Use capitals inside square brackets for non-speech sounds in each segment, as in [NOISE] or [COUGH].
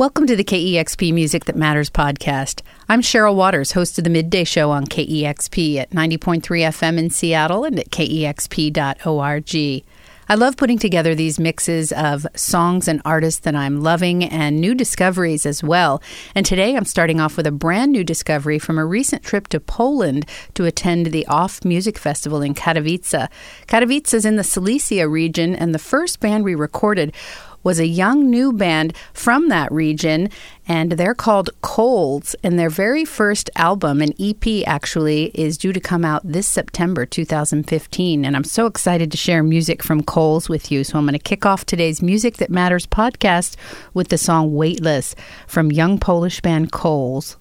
Welcome to the KEXP Music That Matters podcast. I'm Cheryl Waters, host of the Midday Show on KEXP at 90.3 FM in Seattle and at kexp.org. I love putting together these mixes of songs and artists that I'm loving and new discoveries as well. And today I'm starting off with a brand new discovery from a recent trip to Poland to attend the OFF Music Festival in Katowice. Katowice is in the Silesia region, and the first band we recorded was a young new band from that region, and they're called Coals. And their very first album, an EP actually, is due to come out this September 2015. And I'm so excited to share music from Coals with you. So I'm going to kick off today's Music That Matters podcast with the song Weightless from young Polish band Coals.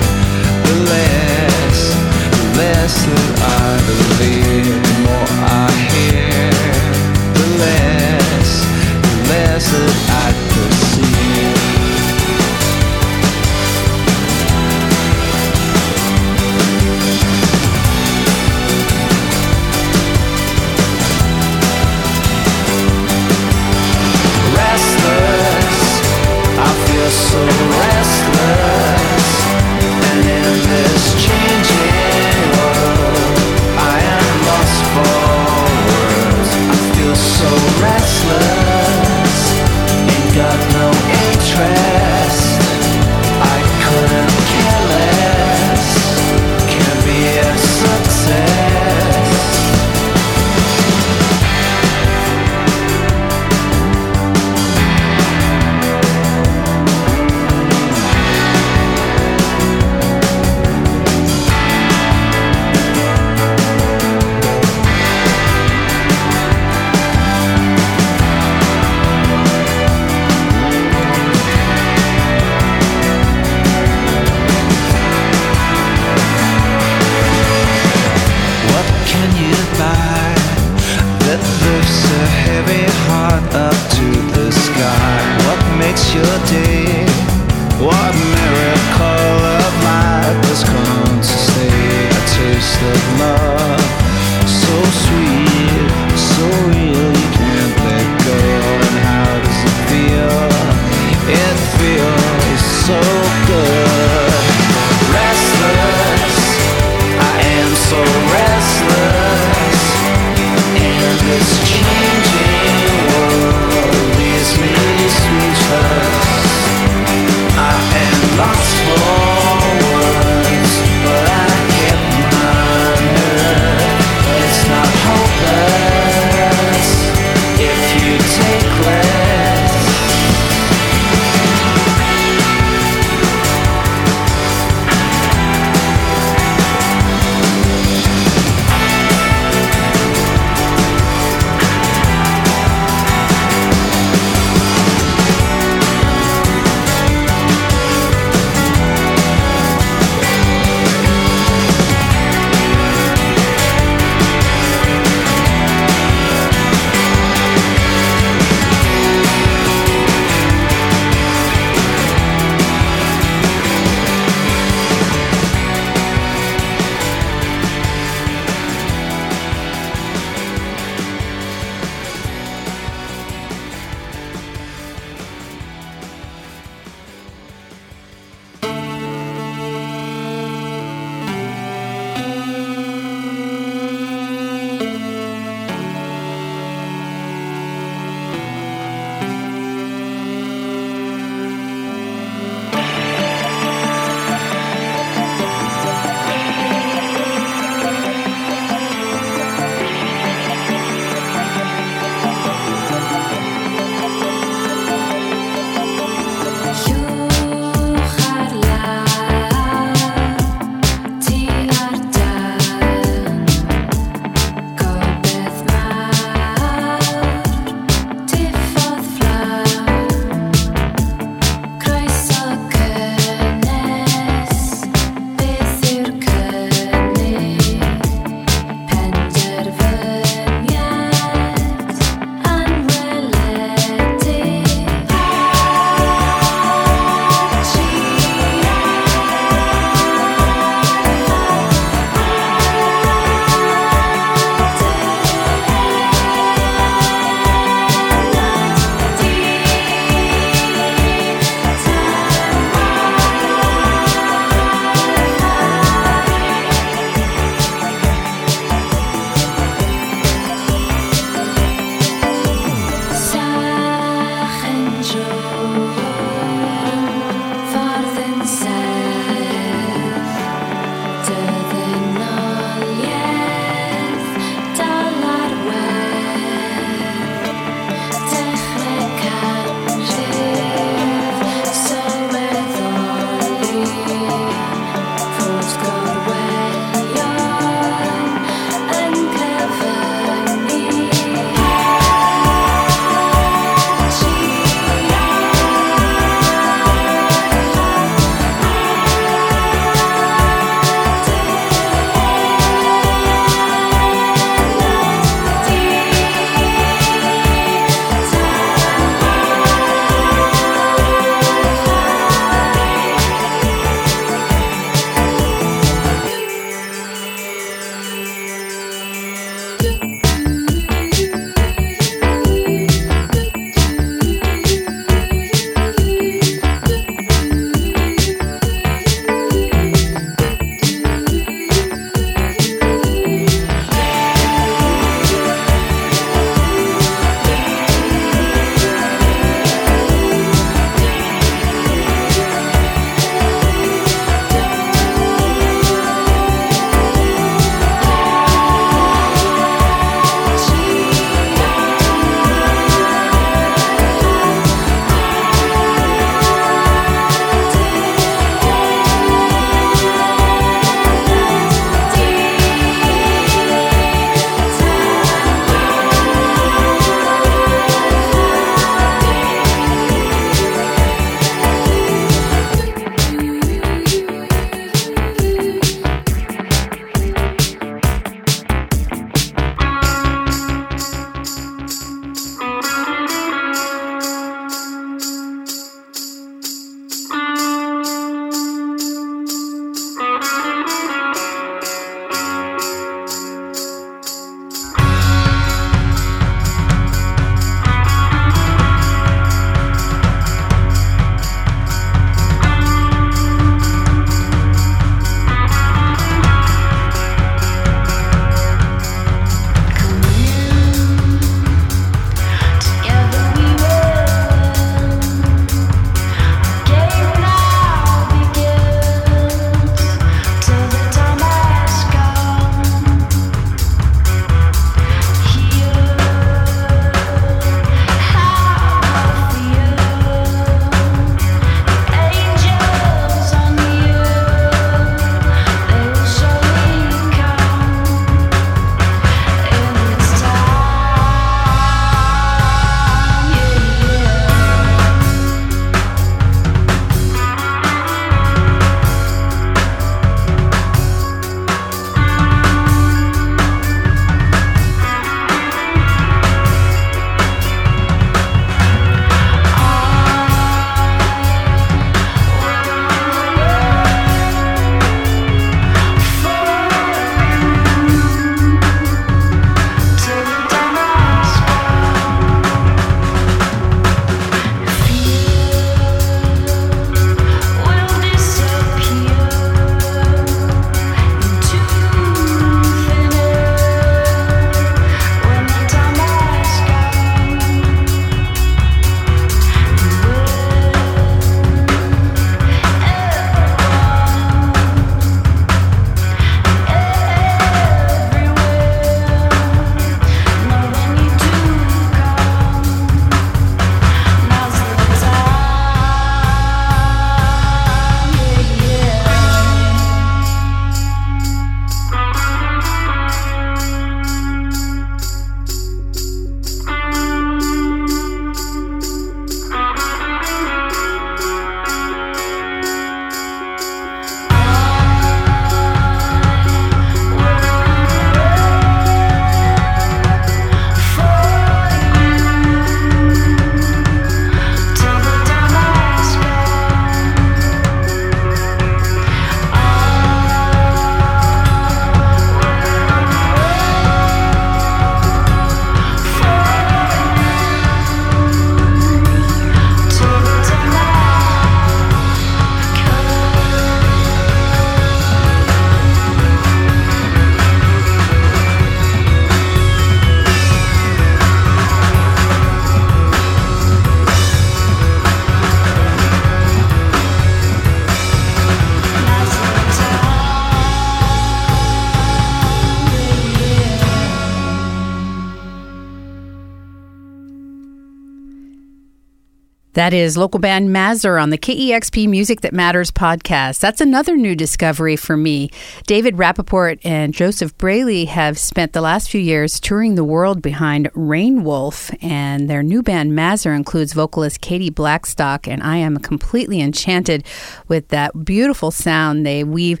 That is local band Maszer on the KEXP Music That Matters podcast. That's another new discovery for me. David Rappaport and Joseph Braley have spent the last few years touring the world behind Rainwolf, and their new band Maszer includes vocalist Katie Blackstock, and I am completely enchanted with that beautiful sound. They weave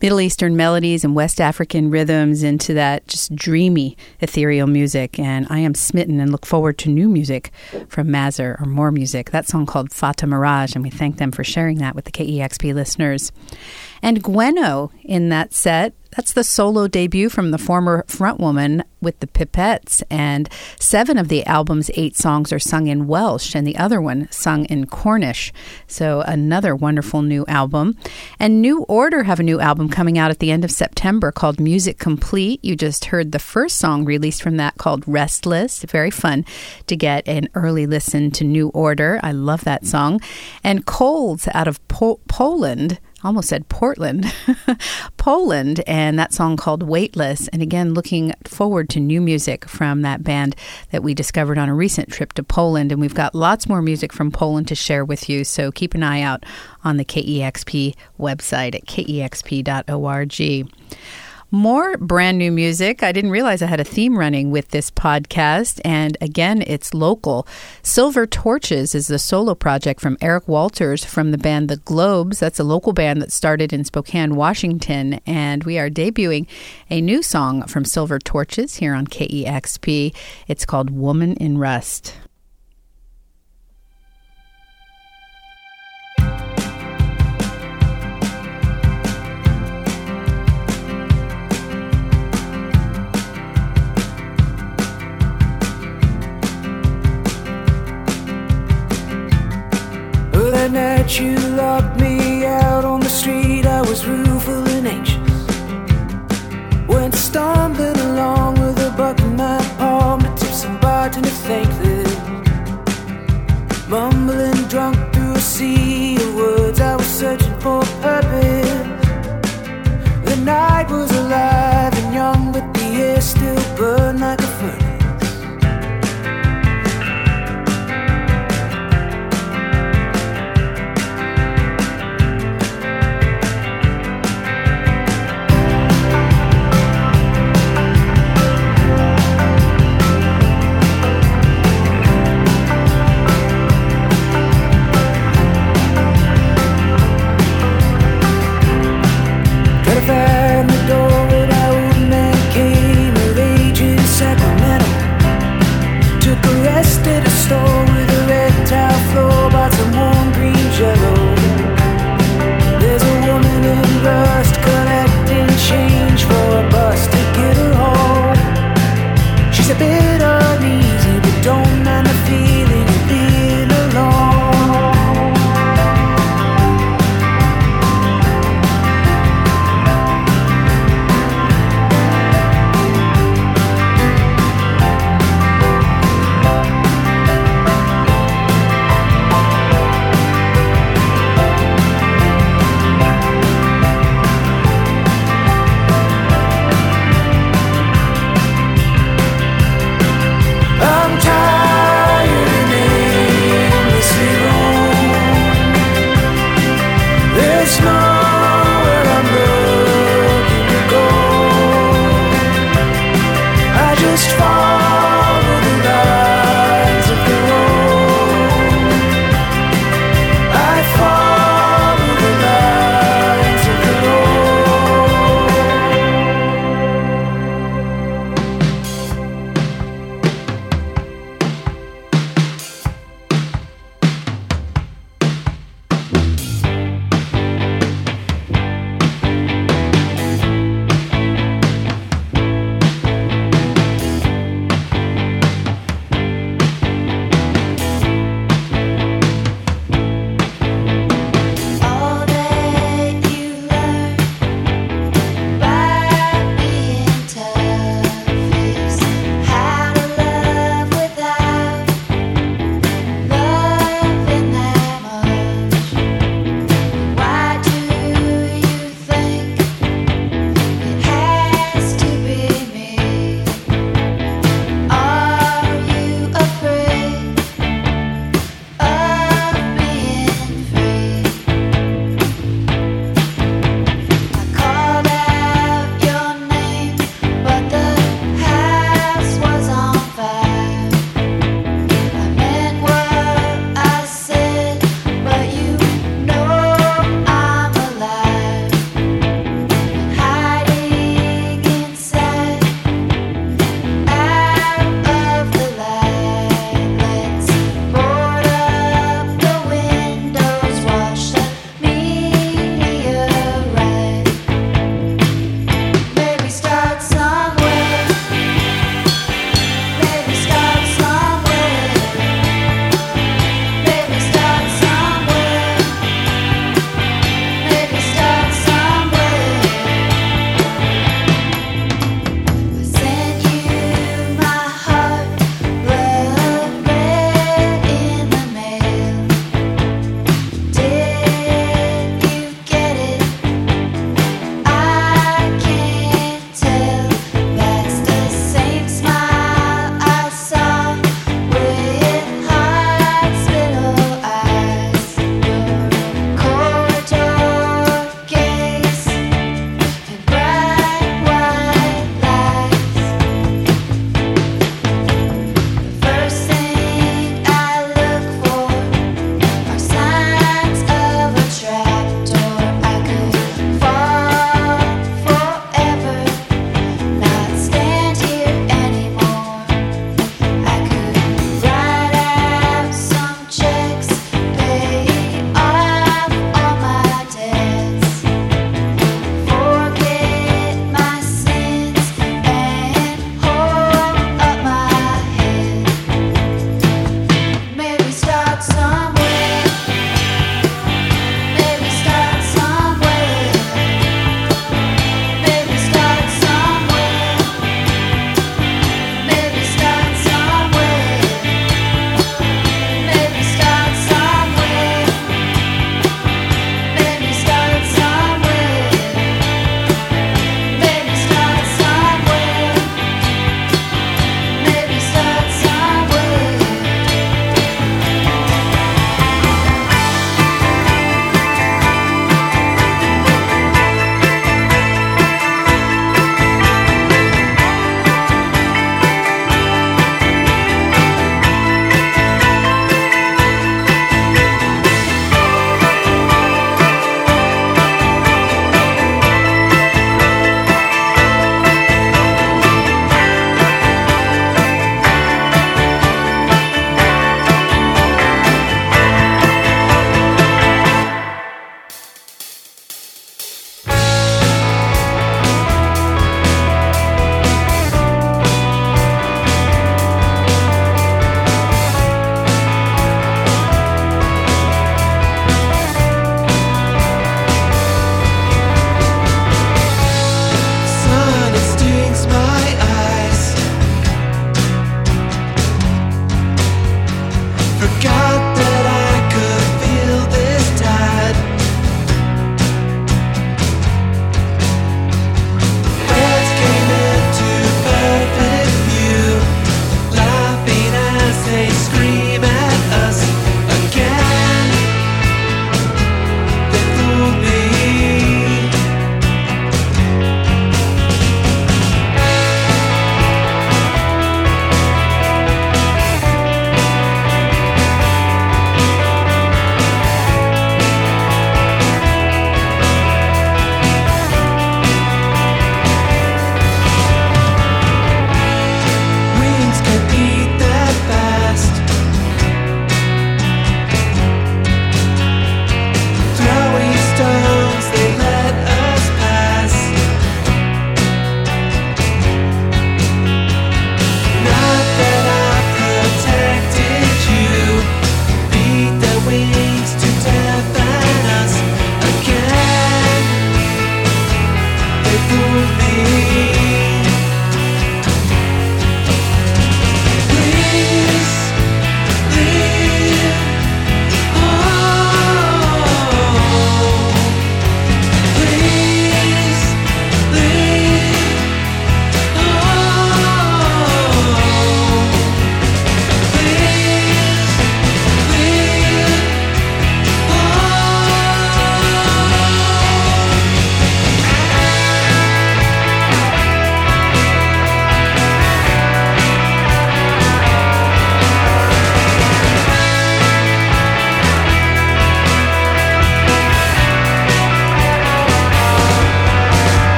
Middle Eastern melodies and West African rhythms into that just dreamy, ethereal music, and I am smitten and look forward to new music from Maszer or more music that song called Fata Mirage, and we thank them for sharing that with the KEXP listeners. And Gwenno in that set, that's the solo debut from the former frontwoman with the Pipettes. And seven of the album's eight songs are sung in Welsh, and the other one sung in Cornish. So, another wonderful new album. And New Order have a new album coming out at the end of September called Music Complete. You just heard the first song released from that called Restless. Very fun to get an early listen to New Order. I love that song. And Coals out of po- Poland almost said Portland, [LAUGHS] Poland, and that song called Weightless. And again, looking forward to new music from that band that we discovered on a recent trip to Poland. And we've got lots more music from Poland to share with you. So keep an eye out on the KEXP website at kexp.org. More brand new music. I didn't realize I had a theme running with this podcast. And again, it's local. Silver Torches is the solo project from Eric Walters from the band The Globes. That's a local band that started in Spokane, Washington. And we are debuting a new song from Silver Torches here on KEXP. It's called Woman in Rust. That night you locked me out on the street, I was rueful and anxious. Went stumbling along with a buck in my palm to tip some bartender thankless. Mumbling drunk through a sea of words, I was searching for purpose. The night was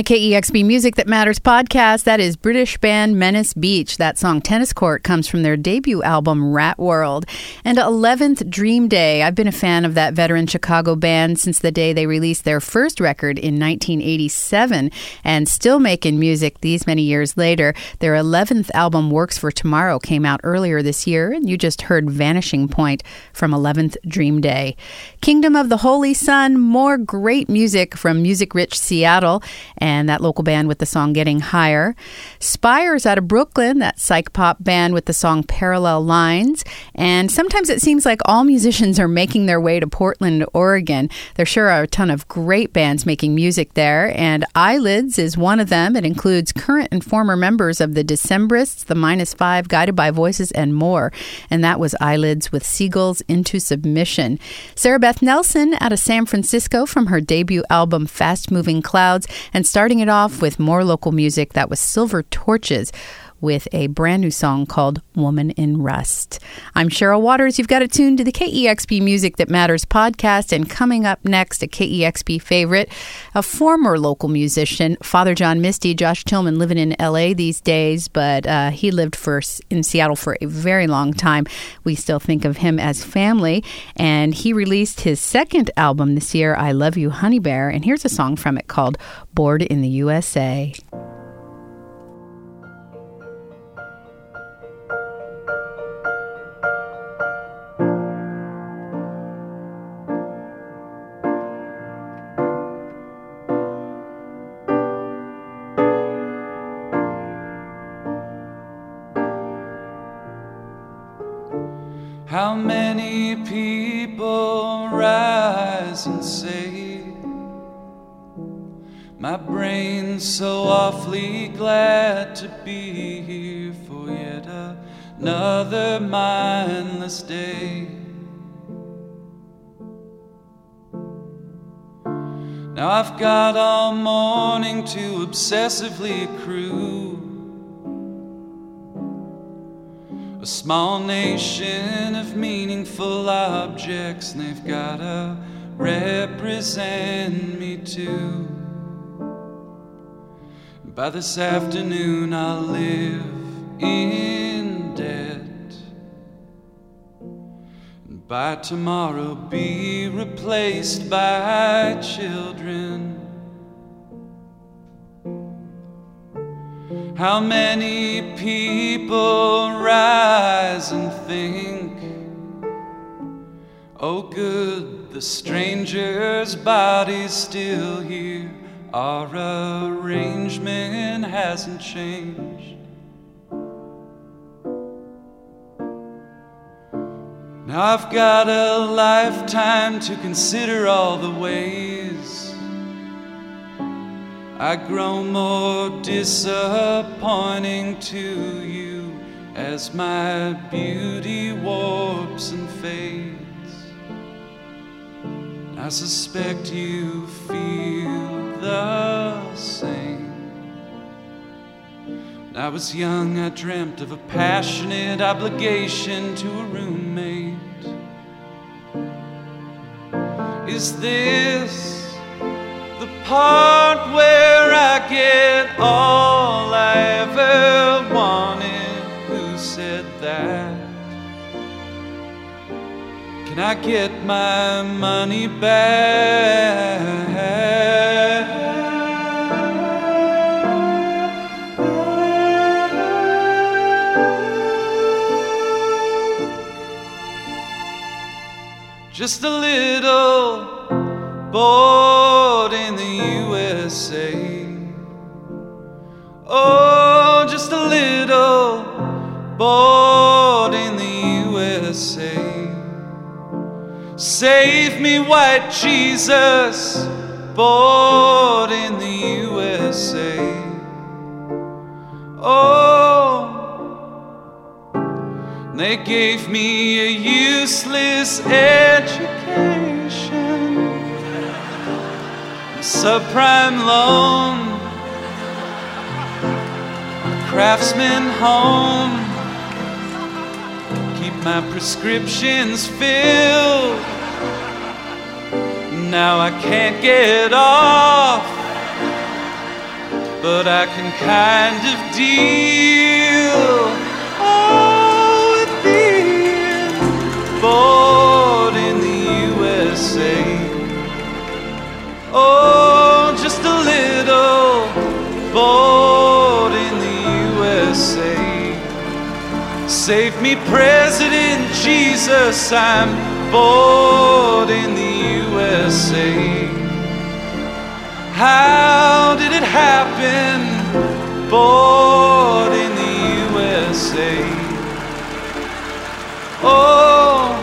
the KEXP Music That Matters podcast, that is British band Menace Beach. That song Tennis Court comes from their debut album Rat World. And 11th Dream Day. I've been a fan of that veteran Chicago band since the day they released their first record in 1987 and still making music these many years later. Their 11th album Works for Tomorrow came out earlier this year and you just heard Vanishing Point from 11th Dream Day. Kingdom of the Holy Sun, more great music from Music Rich Seattle and that local band with the song Getting Higher. Spires out of Brooklyn, that psych pop band with the song Parallel Lines. And sometimes it seems like all musicians are making their way to Portland, Oregon. There sure are a ton of great bands making music there, and Eyelids is one of them. It includes current and former members of the Decemberists, the Minus Five, Guided by Voices, and more. And that was Eyelids with Seagulls into Submission. Sarah Bethe Nelson out of San Francisco from her debut album Fast Moving Clouds, and starting it off with more local music that was Silver Torches with a brand new song called Woman in Rust. I'm Cheryl Waters. You've got it tuned to the KEXP Music That Matters podcast. And coming up next, a KEXP favorite, a former local musician, Father John Misty. Josh Tillman living in LA these days, but uh, he lived for in Seattle for a very long time. We still think of him as family. And he released his second album this year, I Love You, Honey Bear. And here's a song from it called Bored in the USA. I've got all morning to obsessively accrue a small nation of meaningful objects, and they've gotta represent me too. By this afternoon, I'll live in debt, by tomorrow, be replaced by children. How many people rise and think, Oh, good, the stranger's body's still here. Our arrangement hasn't changed. Now I've got a lifetime to consider all the ways I grow more disappointing to you as my beauty warps and fades. I suspect you feel the same. When I was young, I dreamt of a passionate obligation to a roommate. Is this the part where I get all I ever wanted? Who said that? Can I get my money back? Just a little bored in the USA. Oh, just a little bored in the USA. Save me, white Jesus, bored in the USA. Oh, they gave me a useless education, a subprime loan, a craftsman home. Keep my prescriptions filled. Now I can't get off, but I can kind of deal. born in the USA. Oh, just a little born in the USA. Save me, President Jesus, I'm born in the USA. How did it happen? Born in the USA. Oh.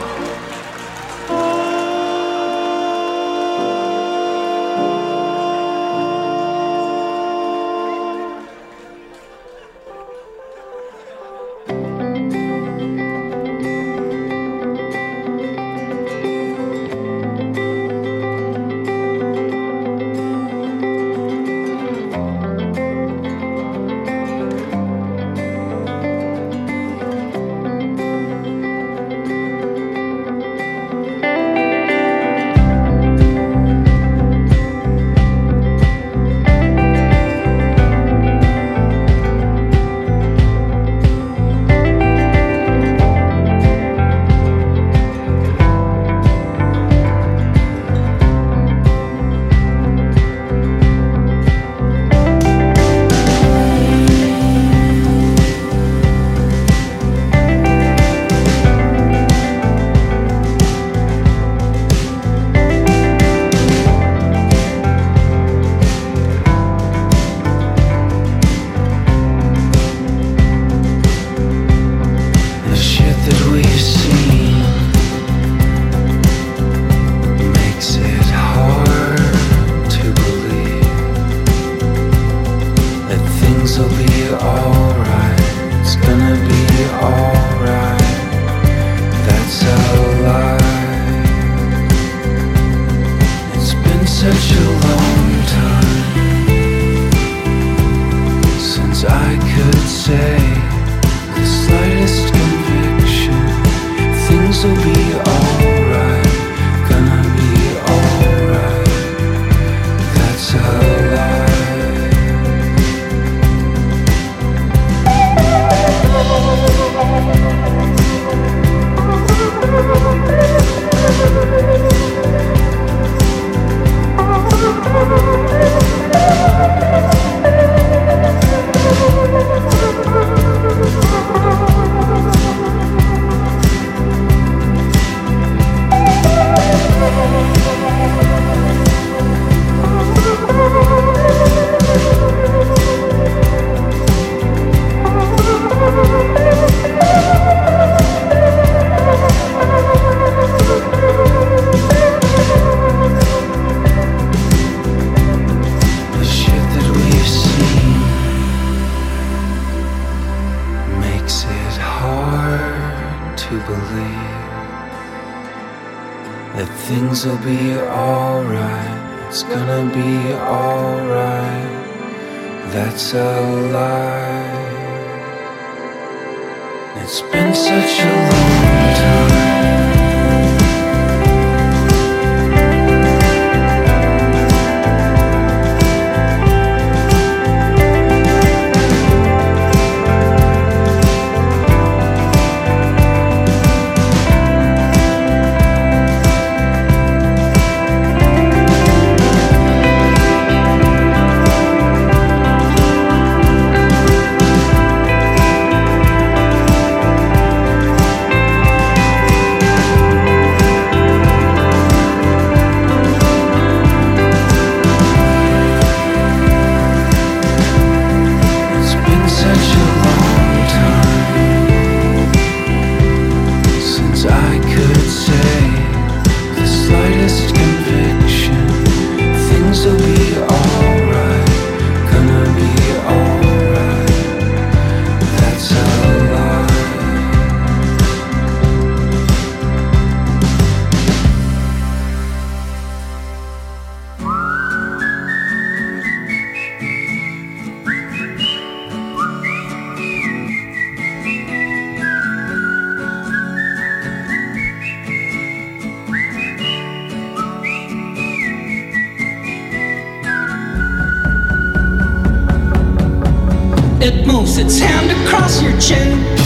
Its hand across your chin.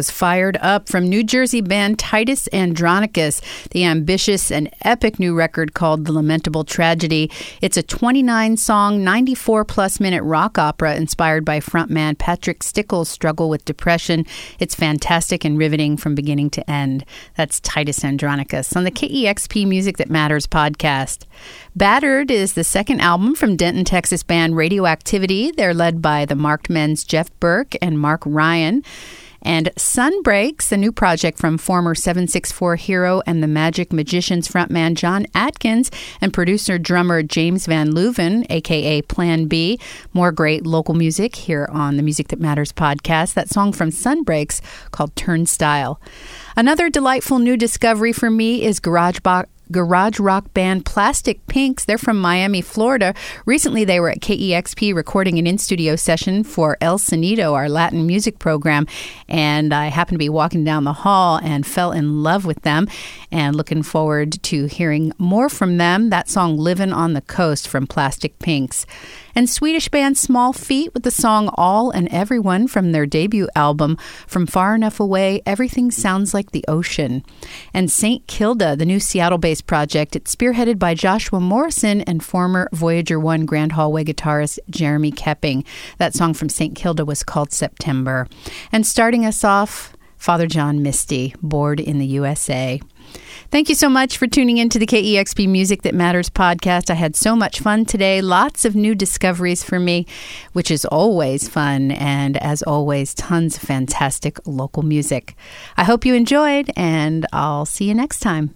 Was Fired Up from New Jersey band Titus Andronicus, the ambitious and epic new record called The Lamentable Tragedy. It's a 29 song, 94 plus minute rock opera inspired by frontman Patrick Stickles' struggle with depression. It's fantastic and riveting from beginning to end. That's Titus Andronicus on the KEXP Music That Matters podcast. Battered is the second album from Denton, Texas band Radioactivity. They're led by the Marked Men's Jeff Burke and Mark Ryan. And Sunbreaks, a new project from former 764 hero and the Magic Magicians frontman John Atkins and producer drummer James Van Leuven, aka Plan B. More great local music here on the Music That Matters podcast. That song from Sunbreaks called Turnstile. Another delightful new discovery for me is Garage Box garage rock band Plastic Pinks. They're from Miami, Florida. Recently, they were at KEXP recording an in studio session for El Sonido, our Latin music program. And I happened to be walking down the hall and fell in love with them and looking forward to hearing more from them. That song, Living on the Coast from Plastic Pinks and Swedish band Small Feet with the song All and Everyone from their debut album, From Far Enough Away, Everything Sounds Like the Ocean. And St. Kilda, the new Seattle based project, it's spearheaded by Joshua Morrison and former Voyager 1 Grand Hallway guitarist Jeremy Kepping. That song from St. Kilda was called September. And starting us off, Father John Misty, Bored in the USA. Thank you so much for tuning in to the KEXP Music That Matters podcast. I had so much fun today. Lots of new discoveries for me, which is always fun. And as always, tons of fantastic local music. I hope you enjoyed, and I'll see you next time.